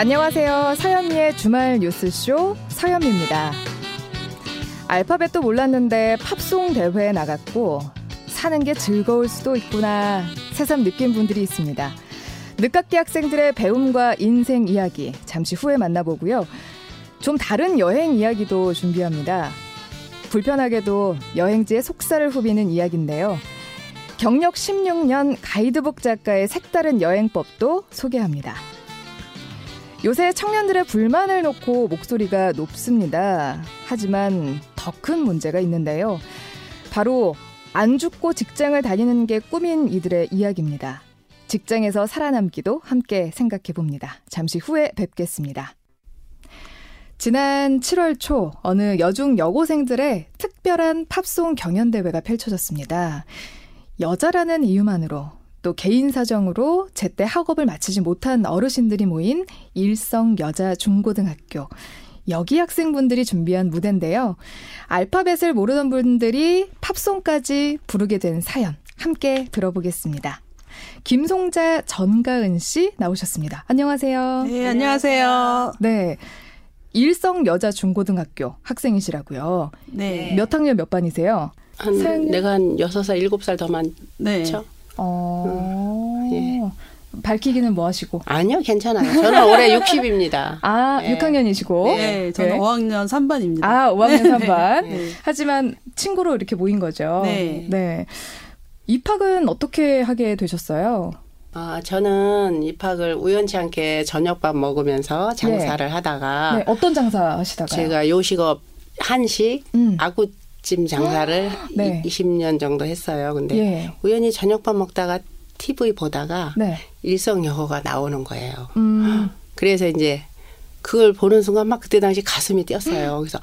안녕하세요. 서현미의 주말 뉴스쇼 서현미입니다. 알파벳도 몰랐는데 팝송 대회에 나갔고 사는 게 즐거울 수도 있구나 새삼 느낀 분들이 있습니다. 늦깎이 학생들의 배움과 인생 이야기 잠시 후에 만나보고요. 좀 다른 여행 이야기도 준비합니다. 불편하게도 여행지의 속살을 후비는 이야기인데요. 경력 16년 가이드북 작가의 색다른 여행법도 소개합니다. 요새 청년들의 불만을 놓고 목소리가 높습니다. 하지만 더 큰 문제가 있는데요. 바로 안 죽고 직장을 다니는 게 꿈인 이들의 이야기입니다. 직장에서 살아남기도 함께 생각해 봅니다. 잠시 후에 뵙겠습니다. 지난 7월 초 어느 여중 여고생들의 특별한 팝송 경연대회가 펼쳐졌습니다. 여자라는 이유만으로 또 개인 사정으로 제때 학업을 마치지 못한 어르신들이 모인 일성 여자 중고등학교. 여기 학생분들이 준비한 무대인데요. 알파벳을 모르던 분들이 팝송까지 부르게 된 사연 함께 들어보겠습니다. 김송자 전가은 씨 나오셨습니다. 안녕하세요. 네, 안녕하세요. 네. 일성 여자 중고등학교 학생이시라고요. 네. 몇 학년 몇 반이세요? 한 사장님? 내가 한 여섯 살 일곱 살더 많죠? 네. 어. 밝히기는 뭐 하시고? 아니요, 괜찮아요. 저는 올해 60입니다. 아, 네. 6학년이시고. 네, 저는 5학년 3반입니다. 아, 5학년 3반. 네. 하지만 친구로 이렇게 모인 거죠. 네. 입학은 어떻게 하게 되셨어요? 아, 저는 입학을 우연치 않게 저녁밥 먹으면서 장사를 하다가 네, 어떤 장사 하시다가요? 제가 요식업 한식 음. 아구 찜 장사를 네. 20년 정도 했어요. 근데 예. 우연히 저녁밥 먹다가 TV 보다가 네. 일성 여고가 나오는 거예요. 음. 그래서 이제 그걸 보는 순간 막 그때 당시 가슴이 뛰었어요. 그래서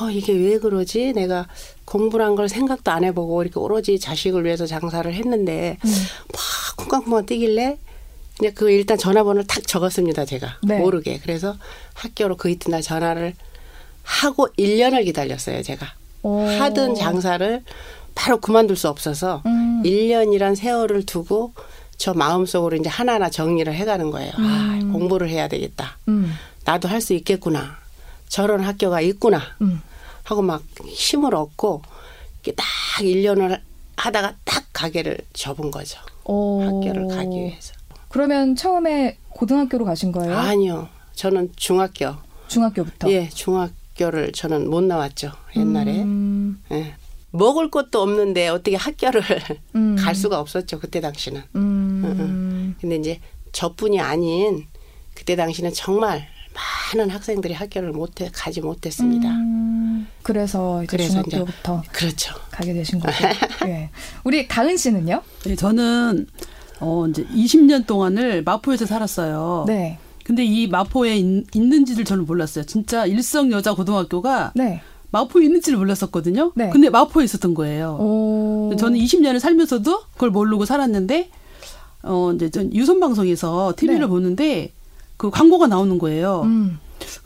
어 이게 왜 그러지? 내가 공부란 걸 생각도 안 해보고 이렇게 오로지 자식을 위해서 장사를 했는데 음. 막 쿵쾅쿵쾅 뛰길래 이제 그 일단 전화번호를 탁 적었습니다. 제가 네. 모르게 그래서 학교로 그 이튿날 전화를 하고 1년을 기다렸어요. 제가 오. 하던 장사를 바로 그만둘 수 없어서 음. 1년이란 세월을 두고 저 마음속으로 이제 하나하나 정리를 해가는 거예요. 아, 공부를 해야 되겠다. 음. 나도 할 수 있겠구나. 저런 학교가 있구나. 음. 하고 막 힘을 얻고 딱 1년을 하다가 딱 가게를 접은 거죠. 오. 학교를 가기 위해서. 그러면 처음에 고등학교로 가신 거예요? 아니요. 저는 중학교. 중학교부터? 예, 중학교 를 저는 못 나왔죠. 옛날에. 음. 예. 먹을 것도 없는데 어떻게 학교를 음. 갈 수가 없었죠. 그때 당시는. 음. 근데 이제 저뿐이 아닌 그때 당시는 정말 많은 학생들이 학교를 못 가지 못했습니다. 음. 그래서 이제 그래서 이제 중학교부터 그렇죠. 가게 되신 거고. 예. 우리 가은 씨는요? 네, 저는 어 이제 20년 동안을 마포에서 살았어요. 네. 근데 이 마포에 있, 있는지를 저는 몰랐어요. 진짜 일성 여자 고등학교가 네. 마포에 있는지를 몰랐었거든요. 네. 근데 마포에 있었던 거예요. 오. 저는 20년을 살면서도 그걸 모르고 살았는데 어 이제 전 유선 방송에서 TV를 네. 보는데 그 광고가 나오는 거예요. 음.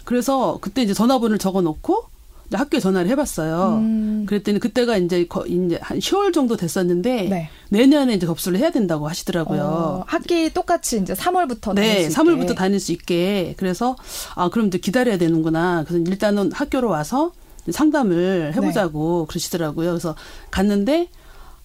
그래서 그때 이제 전화번호를 적어 놓고 학교에 전화를 해봤어요. 음. 그랬더니 그때가 이제 거, 이제 한 10월 정도 됐었는데 네. 내년에 이제 접수를 해야 된다고 하시더라고요. 어, 학기 똑같이 이제 3월부터 네, 3월부터 다닐 수 있게. 그래서 아 그럼 이제 기다려야 되는구나. 그래서 일단은 학교로 와서 상담을 해보자고 네. 그러시더라고요. 그래서 갔는데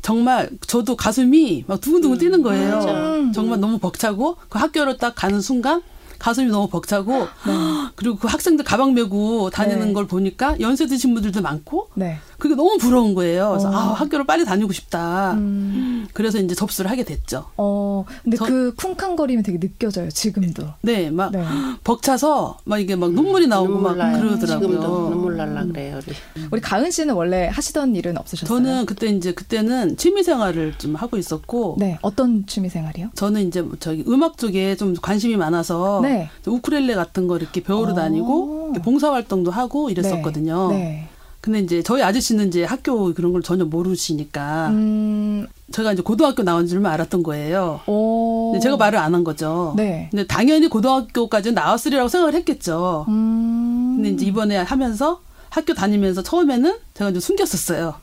정말 저도 가슴이 막 두근두근 뛰는 거예요. 맞아. 정말 너무 벅차고 그 학교로 딱 가는 순간 가슴이 너무 벅차고 그리고 그 학생들 가방 메고 다니는 네. 걸 보니까 연세 드신 분들도 많고 네. 그게 너무 부러운 거예요. 그래서 어. 아 학교를 빨리 다니고 싶다. 음. 그래서 이제 접수를 하게 됐죠. 어, 근데 저- 그 쿵쾅거림이 되게 느껴져요, 지금도. 네, 막 네. 벅차서 막 이게 막 눈물이 나오고 막 눈물 나요. 그러더라고요. 지금도 눈물 날라 그래요. 우리. 우리 가은 씨는 원래 하시던 일은 없으셨어요? 저는 그때 이제 그때는 취미 생활을 좀 하고 있었고 네, 어떤 취미 생활이요? 저는 이제 뭐 저기 음악 쪽에 좀 관심이 많아서 네. 우쿨렐레 같은 거 이렇게 배우러 어. 다니고 봉사 활동도 하고 이랬었거든요. 네. 근데 이제 저희 아저씨는 이제 학교 그런 걸 전혀 모르시니까 음, 제가 이제 고등학교 나온 줄만 알았던 거예요. 오. 근데 제가 말을 안 한 거죠. 네. 근데 당연히 고등학교까지는 나왔으리라고 생각을 했겠죠. 음. 근데 이제 이번에 하면서 학교 다니면서 처음에는 제가 이제 숨겼었어요.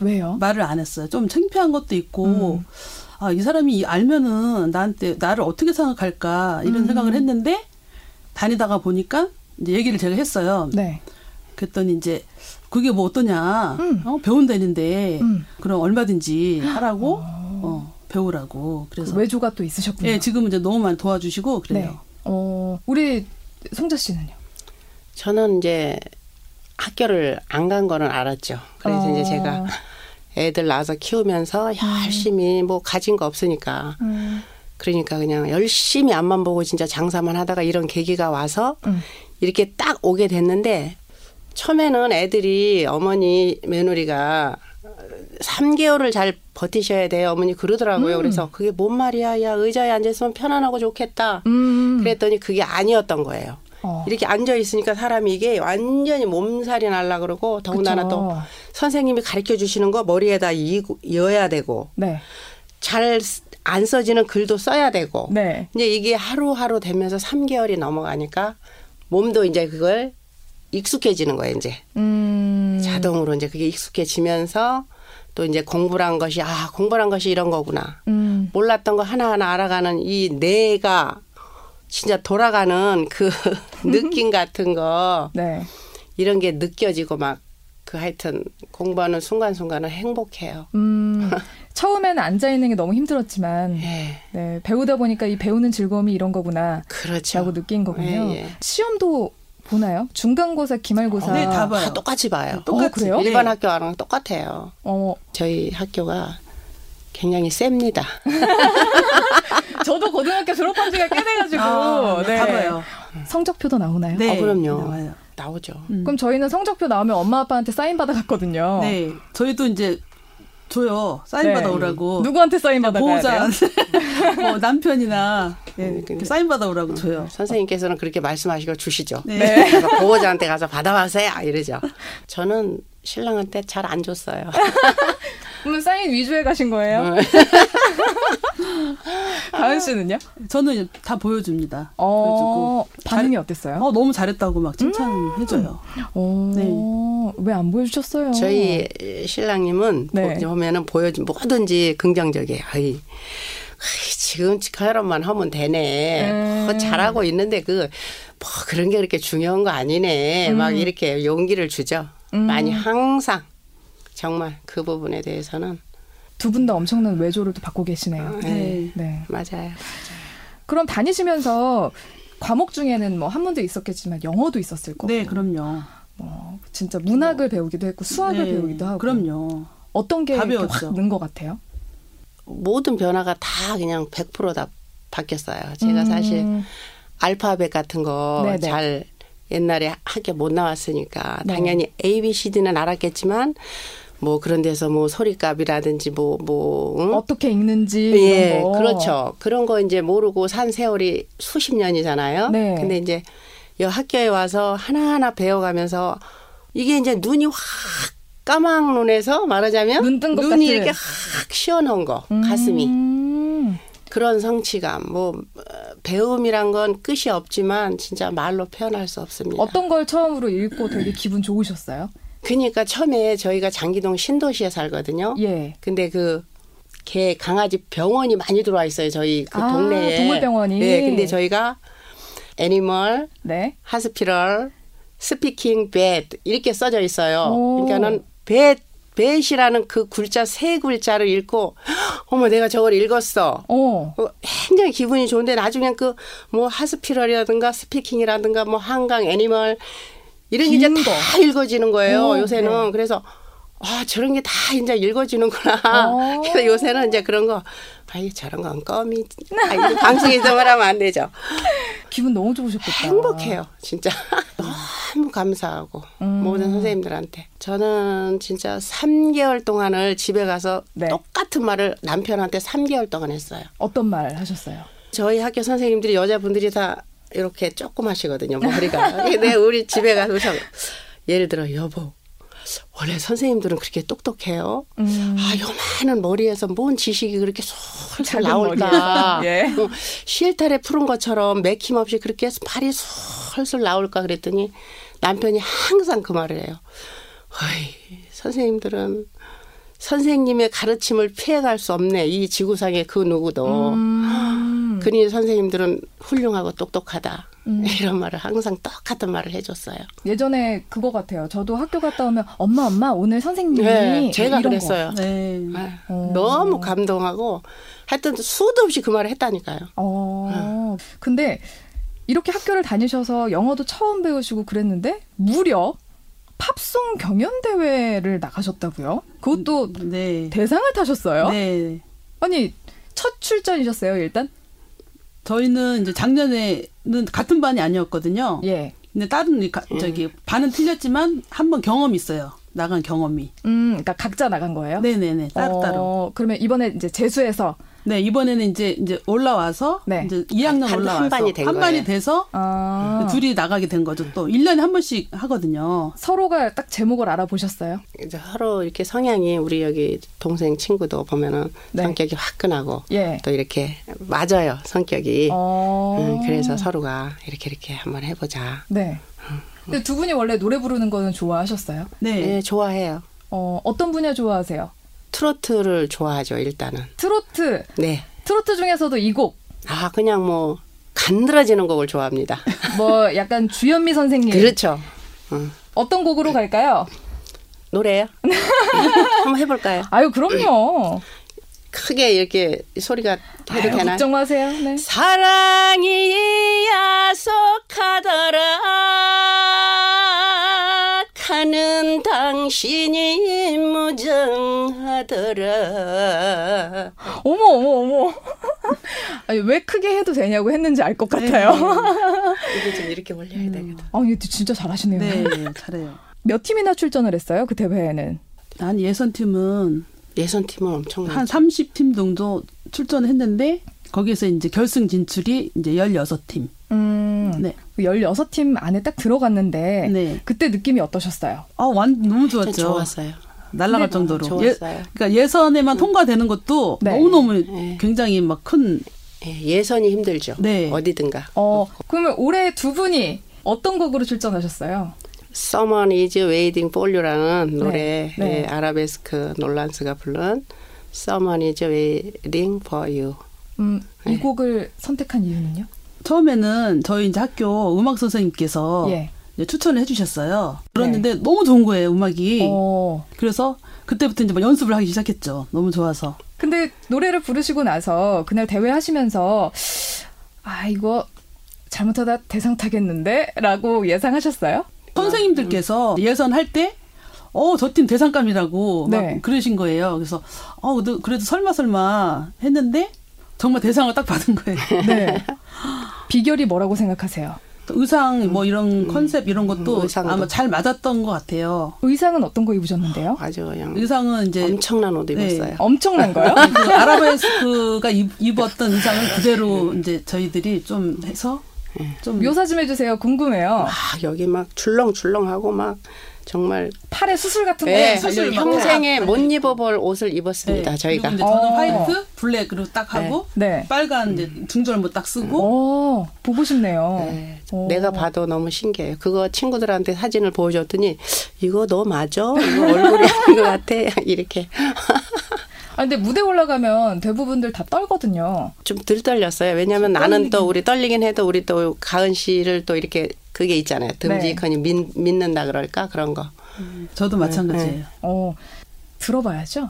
왜요? 말을 안 했어요. 좀 창피한 것도 있고, 음. 아, 이 사람이 알면은 나한테 나를 어떻게 생각할까 이런 음. 생각을 했는데 다니다가 보니까 이제 얘기를 제가 했어요. 네. 그랬더니 이제 그게 뭐 어떠냐? 음. 어, 배운다는데 음. 그럼 얼마든지 하라고 어, 배우라고. 그래서 그 외조가 또 있으셨군요. 예, 지금은 이제 너무 많이 도와주시고 네. 그래요. 어, 우리 송자 씨는요? 저는 이제 학교를 안 간 거는 알았죠. 그래서 어. 이제 제가 애들 낳아서 키우면서 열심히 뭐 가진 거 없으니까 음. 그러니까 그냥 열심히 앞만 보고 진짜 장사만 하다가 이런 계기가 와서 음. 이렇게 딱 오게 됐는데 처음에는 애들이 어머니 며느리가 3개월을 잘 버티셔야 돼요. 어머니 그러더라고요. 음. 그래서 그게 뭔 말이야. 야, 의자에 앉아있으면 편안하고 좋겠다. 음. 그랬더니 그게 아니었던 거예요. 어. 이렇게 앉아 있으니까 사람이 이게 완전히 몸살이 날라 그러고 더군다나 그쵸. 또 선생님이 가르쳐 주시는 거 머리에다 이- 이어야 되고 네. 잘안 써지는 글도 써야 되고 네. 이제 이게 하루하루 되면서 3개월이 넘어가니까 몸도 이제 그걸 익숙해지는 거예요, 이제. 음. 자동으로 이제 그게 익숙해지면서 또 이제 공부란 것이 아, 공부란 것이 이런 거구나. 음. 몰랐던 거 하나하나 알아가는 이 뇌가 진짜 돌아가는 그 느낌 같은 거 네. 이런 게 느껴지고 막 그 하여튼 공부하는 순간순간은 행복해요. 음. 처음에는 앉아 있는 게 너무 힘들었지만 예. 네, 배우다 보니까 이 배우는 즐거움이 이런 거구나. 그렇죠. 라고 느낀 거군요. 예, 예. 시험도 보나요? 중간고사, 기말고사. 네, 다 봐요. 다 똑같이 봐요. 똑같이. 어, 그래요? 일반 네. 학교랑 똑같아요. 어, 저희 학교가 굉장히 셉니다. 저도 고등학교 졸업한 지가 꽤 돼가지고. 아, 네, 다 봐요. 성적표도 나오나요? 네, 어, 그럼요. 나와요. 나오죠. 음. 그럼 저희는 성적표 나오면 엄마 아빠한테 사인 받아갔거든요. 네, 저희도 이제 줘요. 사인 네. 받아오라고. 누구한테 사인 받아가야 돼요? 보호자, 뭐 남편이나 예, 네, 이렇게 근데- 사인 받아오라고 줘요. 선생님께서는 그렇게 말씀하시고 주시죠. 네. 그래서 보호자한테 가서 받아와세요 이러죠. 저는 신랑한테 잘 안 줬어요. 그러면 사인 위주에 가신 거예요? 가은 씨는요? 저는 다 보여줍니다. 어, 반응이 잘- 어땠어요? 어, 너무 잘했다고 막 칭찬해줘요. 어, 네. 왜안 보여주셨어요? 저희 신랑님은 네. 보- 보면은 보여준 뭐든지 긍정적이에요. 지금 그런만 하면 되네. 음. 뭐 잘하고 있는데 그 뭐 그런 게 그렇게 중요한 거 아니네. 막 이렇게 용기를 주죠. 음. 많이 항상 정말 그 부분에 대해서는 두 분 다 엄청난 외조를 또 받고 계시네요. 네. 네. 맞아요. 그럼 다니시면서 과목 중에는 뭐 한문도 있었겠지만 영어도 있었을 거고. 네, 그럼요. 뭐 진짜 문학을 배우기도 했고 수학을 네, 배우기도 하고. 그럼요. 어떤 게 배웠죠. 확는 것 같아요? 모든 변화가 다 그냥 100%다 바뀌었어요. 제가 음. 사실 알파벳 같은 거 네네. 잘 옛날에 학교 못 나왔으니까 네. 당연히 A, B, C, D는 알았겠지만 뭐 그런 데서 뭐 소리값이라든지 뭐뭐 응? 어떻게 읽는지 예. 그렇죠. 그런 거 이제 모르고 산 세월이 수십 년이잖아요. 네. 근데 이제 이 학교에 와서 하나하나 배워가면서 이게 이제 눈이 확 까막 눈에서 말하자면 눈뜬 것 눈이 같은. 이렇게 확 시원한 거 가슴이 음. 그런 성취감 뭐 어, 배움이란 건 끝이 없지만 진짜 말로 표현할 수 없습니다. 어떤 걸 처음으로 읽고 되게 기분 좋으셨어요? 그러니까 처음에 저희가 장기동 신도시에 살거든요. 예. 근데 그 개 강아지 병원이 많이 들어와 있어요. 저희 그 아, 동네에. 동물병원이. 네, 근데 저희가 animal, 네. hospital, speaking vet 이렇게 써져 있어요. 오. 그러니까는 vet vet이라는 그 글자 세 글자를 읽고 어머 내가 저걸 읽었어. 어. 어, 굉장히 기분이 좋은데 나중에 그 뭐 hospital이라든가 speaking이라든가 뭐 한강 animal 이런 게 이제 긴 거. 다 읽어지는 거예요. 오, 요새는 네. 그래서 아 저런 게 다 이제 읽어지는구나. 어. 그래서 요새는 이제 그런 거 아이 저런 건 껌이 아, 이거 방송에서 말하면 안 되죠. 기분 너무 좋으셨겠다. 행복해요, 진짜. 너무 감사하고 음. 모든 선생님들한테. 저는 진짜 3개월 동안을 집에 가서 네. 똑같은 말을 남편한테 3개월 동안 했어요. 어떤 말 하셨어요? 저희 학교 선생님들이 여자분들이 다 이렇게 조금 하시거든요, 머리가. 근데 우리 집에 가서 저 예를 들어 여보. 원래 선생님들은 그렇게 똑똑해요. 음. 아, 요만한 머리에서 뭔 지식이 그렇게 솔솔 나올까. 예. 어, 실타래 푸른 것처럼 맥힘없이 그렇게 발이 솔솔 나올까 그랬더니 남편이 항상 그 말을 해요. 어이, 선생님들은 선생님의 가르침을 피해갈 수 없네. 이 지구상의 그 누구도. 음. 그니 선생님들은 훌륭하고 똑똑하다. 음. 이런 말을 항상 똑같은 말을 해줬어요. 예전에 그거 같아요. 저도 학교 갔다 오면 엄마 엄마 오늘 선생님이 네, 제가. 그랬어요. 네. 아, 어. 너무 감동하고 하여튼 수도 없이 그 말을 했다니까요. 어. 근데 이렇게 학교를 다니셔서 영어도 처음 배우시고 그랬는데 무려 팝송 경연 대회를 나가셨다고요? 그것도 네. 대상을 타셨어요? 네. 아니 첫 출전이셨어요 일단? 저희는 이제 작년에는 같은 반이 아니었거든요. 예. 근데 다른 이 가- 저기 반은 틀렸지만 한 번 경험이 있어요. 나간 경험이. 음, 그러니까 각자 나간 거예요? 네네네. 따로따로. 어, 그러면 이번에 이제 재수해서 네, 이번에는 이제 이제 올라와서 네. 이제 2학년 한- 한 올라와서 반이 된 거예요. 반이 돼서 아, 둘이 나가게 된 거죠. 또 1년에 한 번씩 하거든요. 서로가 딱 제목을 알아보셨어요? 이제 서로 이렇게 성향이 우리 여기 동생 친구도 보면은 네. 성격이 화끈하고 예. 또 이렇게 맞아요 성격이. 어. 음, 그래서 서로가 이렇게 이렇게 한번 해보자. 네. 근데 두 분이 원래 노래 부르는 거는 좋아하셨어요? 네. 네, 좋아해요. 어, 어떤 분야 좋아하세요? 트로트를 좋아하죠 일단은. 트로트. 네. 트로트 중에서도 이 곡. 아 그냥 뭐 간드러지는 곡을 좋아합니다. 뭐 약간 주현미 선생님. 그렇죠. 어. 어떤 곡으로 갈까요? 노래요? 한번 해볼까요? 아유, 그럼요. 크게 이렇게 소리가 해도 아유, 되나요? 걱정 마세요. 네. 사랑이 야속하더라 가는 당신이 무정하더라 어머, 어머, 어머. 아니, 왜 크게 해도 되냐고 했는지 알 것 같아요. 이거 좀 이렇게 올려야 되겠다 아, 얘 진짜 잘하시네요. 네, 잘해요. 몇 팀이나 출전을 했어요? 그 대회에는. 난 예선팀은 예선팀은 엄청 한 30팀 정도 출전했는데 거기에서 이제 결승 진출이 이제 16팀. 음. 네. 16팀 안에 딱 들어갔는데 네. 그때 느낌이 어떠셨어요? 아, 완 너무 좀 좋았죠. 좋았어요 날아갈 네. 정도로. 좋았어요. 예, 그러니까 예선에만 통과되는 것도 네. 너무너무 네. 굉장히 막큰 예, 예선이 힘들죠 네. 어디든가 어, 그러면 올해 두 분이 어떤 곡으로 출전하셨어요? Someone is waiting for you라는 노래 네. 예, 아라베스크 놀란스가 부른 Someone is waiting for you 음, 이 네. 곡을 선택한 이유는요? 처음에는 저희 이제 학교 음악 선생님께서 예. 추천을 해주셨어요. 그랬는데 너무 좋은 거예요 음악이. 어. 그래서 그때부터 이제 막 연습을 하기 시작했죠. 너무 좋아서. 근데 노래를 부르시고 나서 그날 대회 하시면서 아, 이거 잘못하다 대상 타겠는데? 라고 예상하셨어요? 선생님들께서 예선할 때 어, 저 팀 대상감이라고 네. 막 그러신 거예요. 그래서 어, 그래도- 그래도 설마 설마 했는데 정말 대상을 딱 받은 거예요. 네. 비결이 뭐라고 생각하세요? 또 의상 뭐 이런 컨셉 이런 것도 음, 의상도. 아마 잘 맞았던 것 같아요. 의상은 어떤 거 입으셨는데요? 아주 그냥 의상은 이제 엄청난 옷 네. 입었어요. 엄청난 거요? 그 아라베스크가 입, 입었던 의상을 그대로 이제 저희들이 좀 해서 좀 묘사 좀 해주세요. 궁금해요. 아, 여기 막 출렁출렁하고 막 정말 팔에 수술 같은 거 네, 수술 막 평생에 못 입어볼 옷을 입었습니다. 네. 저희가 이제 저는 어. 화이트, 블랙 으로 딱 하고 네. 빨간 이제 중절모 딱 쓰고 오, 보고 싶네요. 네, 오. 내가 봐도 너무 신기해요. 그거 친구들한테 사진을 보여줬더니 이거 너 맞아? 이거 얼굴이 아닌 것 같아? 이렇게 아, 근데 무대 올라가면 대부분들 다 떨거든요. 좀들 떨렸어요. 왜냐하면 나는 또 우리 떨리긴 해도 우리 또 가은 씨를 또 이렇게 그게 있잖아요. 듬직하니 믿, 믿는다 그럴까 그런 거. 저도 마찬가지예요. 어, 들어봐야죠.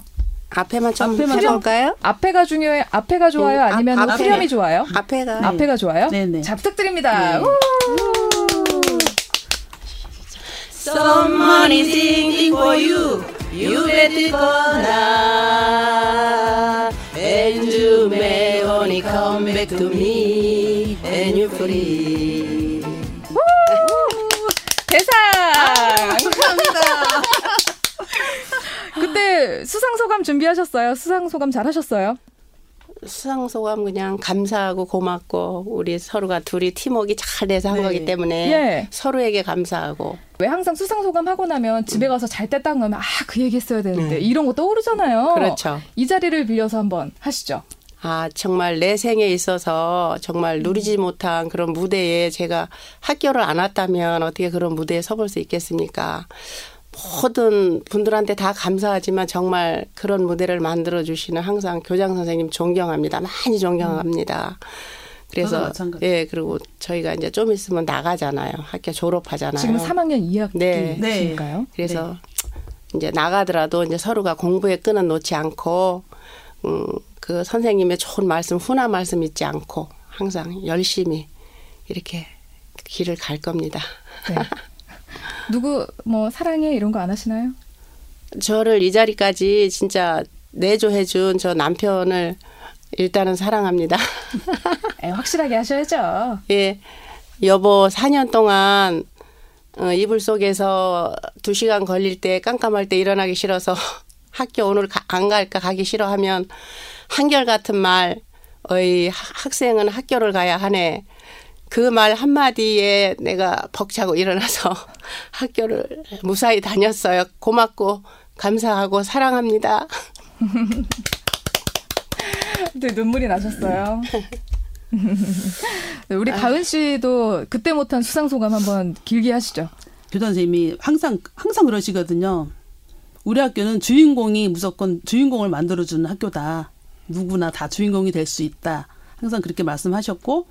앞에만 좀 앞에만 해볼까요? 앞에가 중요해, 앞에가 좋아요? 음, 앞- 아니면 앞에. 후렴이 좋아요? 앞에가 앞에가 좋아요? 네네. 자, 부탁드립니다. 네. 우! Someone is thinking for you. You better go now. And you may only come back to me. And you free. 대상! 감사합니다. 그때 수상 소감 준비하셨어요? 수상 소감 잘하셨어요? 수상 소감 그냥 감사하고 고맙고 우리 서로가 둘이 팀워크 잘 돼서 한 네. 거기 때문에 예. 서로에게 감사하고 왜 항상 수상 소감 하고 나면 집에 가서 잘 때 딱 나면 아, 그 얘기 했어야 되는데 네. 이런 거 떠오르잖아요. 그렇죠. 이 자리를 빌려서 한번 하시죠. 아, 정말 내 생에 있어서 정말 누리지 못한 그런 무대에 제가 학교를 안 왔다면 어떻게 그런 무대에 서볼 수 있겠습니까? 모든 분들한테 다 감사하지만 정말 그런 무대를 만들어 주시는 항상 교장 선생님 존경합니다. 많이 존경합니다. 그래서 마찬가지. 예 그리고 저희가 이제 좀 있으면 나가잖아요. 학교 졸업하잖아요. 지금 3학년 네. 2학기신가요? 그래서 이제 나가더라도 이제 서로가 공부에 끈은 놓지 않고 음, 그 선생님의 좋은 말씀, 훈화 말씀 잊지 않고 항상 열심히 이렇게 길을 갈 겁니다. 네. 누구 뭐 사랑해 이런 거 안 하시나요? 저를 이 자리까지 진짜 내조해 준 저 남편을 일단은 사랑합니다. 에, 확실하게 하셔야죠. 예. 여보, 4년 동안 어, 이불 속에서 2시간 걸릴 때 깜깜할 때 일어나기 싫어서 학교 오늘 가- 안 갈까 가기 싫어하면 한결같은 말, 어이, 하- 학생은 학교를 가야 하네. 그 말 한마디에 내가 벅차고 일어나서 학교를 무사히 다녔어요. 고맙고 감사하고 사랑합니다. 네, 눈물이 나셨어요. 네, 우리 가은 씨도 그때 못한 수상 소감 한번 길게 하시죠. 교장 선생님이 항상 항상 그러시거든요. 우리 학교는 주인공이 무조건 주인공을 만들어주는 학교다. 누구나 다 주인공이 될 수 있다. 항상 그렇게 말씀하셨고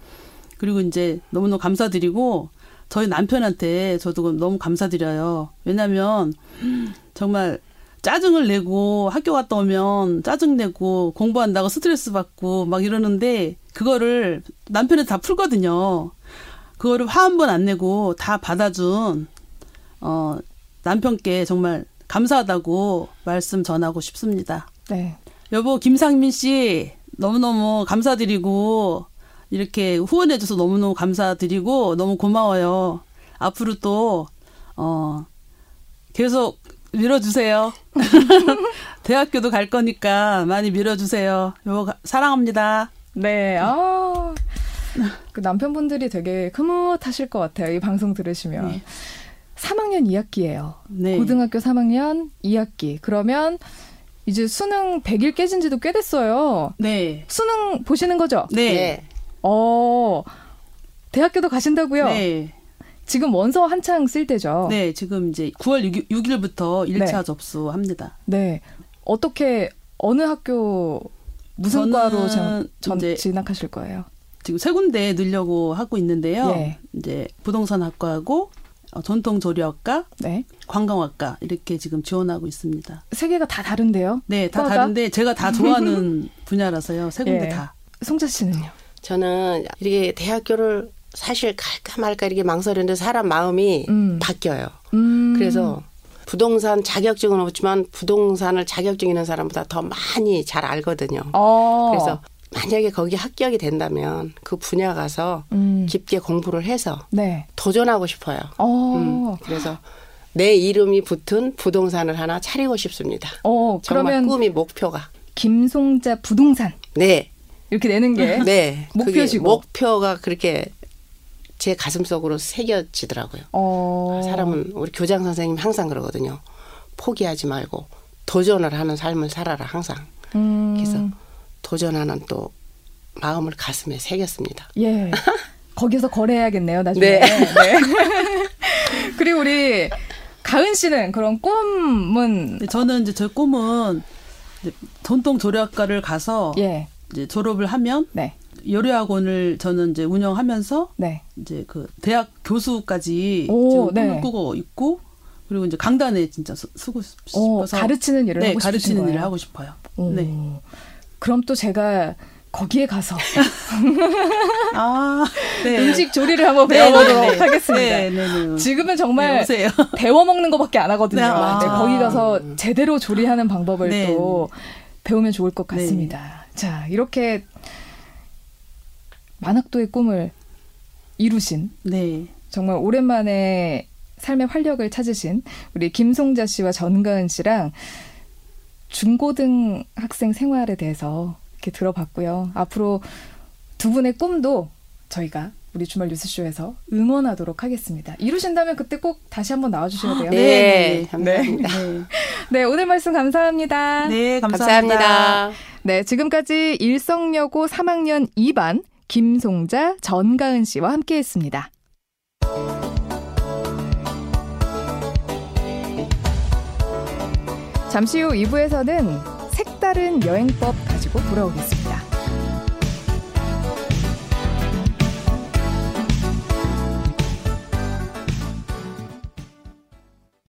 그리고 이제 너무너무 감사드리고 저희 남편한테 저도 너무 감사드려요. 왜냐하면 정말 짜증을 내고 학교 갔다 오면 짜증 내고 공부한다고 스트레스 받고 막 이러는데 그거를 남편이 다 풀거든요. 그거를 화 한 번 안 내고 다 받아준 어 남편께 정말 감사하다고 말씀 전하고 싶습니다. 네. 여보 김상민 씨 너무너무 감사드리고 이렇게 후원해 줘서 너무너무 감사드리고 너무 고마워요. 앞으로 또 어, 계속 밀어주세요. 대학교도 갈 거니까 많이 밀어주세요. 여보 가- 사랑합니다. 네. 아. 그 남편분들이 되게 흐뭇하실 것 같아요. 이 방송 들으시면. 네. 3학년 2학기예요. 네. 고등학교 3학년 2학기. 그러면 이제 수능 100일 깨진 지도 꽤 됐어요. 네. 수능 보시는 거죠? 네. 네. 어. 대학교도 가신다고요? 네. 지금 원서 한창 쓸 때죠. 네, 지금 이제 9월 6 일, 부터 1차 네. 접수합니다. 네. 어떻게 어느 학교 무슨 과로 전, 전 이제 진학하실 거예요? 지금 세 군데 넣으려고 하고 있는데요. 예. 이제 부동산학과하고 어, 전통 조리학과, 네. 관광학과 이렇게 지금 지원하고 있습니다. 세 개가 다 다른데요? 네, 다 과가? 다른데 제가 다 좋아하는 분야라서요. 세 군데 예. 다. 송자 씨는요? 저는 이렇게 대학교를 사실 갈까 말까 이렇게 망설였는데 사람 마음이 음. 바뀌어요. 음. 그래서 부동산 자격증은 없지만 부동산을 자격증 있는 사람보다 더 많이 잘 알거든요. 어. 그래서 만약에 거기 합격이 된다면 그 분야 가서 음. 깊게 공부를 해서 네. 도전하고 싶어요. 어. 음, 그래서 내 이름이 붙은 부동산을 하나 차리고 싶습니다. 어, 정말 그러면 꿈이 목표가. 김송자 부동산 네, 이렇게 내는 게 네. 목표시고. 목표가 그렇게 제 가슴 속으로 새겨지더라고요. 어. 사람은 우리 교장 선생님 항상 그러거든요. 포기하지 말고 도전을 하는 삶을 살아라 항상. 음. 그래서 도전하는 또 마음을 가슴에 새겼습니다. 예. 거기서 거래해야겠네요, 나중에. 네. 네. 그리고 우리 가은 씨는 그런 꿈은 근데 저는 이제 제 꿈은 이제 전통 조리학과를 가서 예. 이제 졸업을 하면 네. 요리학원을 저는 이제 운영하면서 네. 이제 그 대학 교수까지 오, 지금 꿈을 네. 꾸고 있고 그리고 이제 강단에 진짜 서- 쓰고 어, 싶어서 가르치는 일을 네, 하고 가르치는 거예요. 일을 하고 싶어요. 오. 네. 그럼 또 제가 거기에 가서 아, 네. 음식 조리를 한번 네, 배워보도록 네, 네. 하겠습니다. 네, 네, 네. 지금은 네, 정말. 데워 먹는 것밖에 안 하거든요. 네, 아. 네, 거기 가서 제대로 조리하는 방법을 네. 또 배우면 좋을 것 네. 같습니다. 자, 이렇게 만학도의 꿈을 이루신 네. 정말 오랜만에 삶의 활력을 찾으신 우리 김송자 씨와 전가은 씨랑 중고등 학생 생활에 대해서 이렇게 들어봤고요. 앞으로 두 분의 꿈도 저희가 우리 주말 뉴스쇼에서 응원하도록 하겠습니다. 이루신다면 그때 꼭 다시 한번 나와주셔야 돼요. 네, 네, 네. 감사합니다. 네. 네, 오늘 말씀 감사합니다. 네, 감사합니다. 감사합니다. 네, 지금까지 일성여고 3학년 2반 김송자, 전가은 씨와 함께했습니다. 잠시 후 2부에서는 색다른 여행법 가지고 돌아오겠습니다.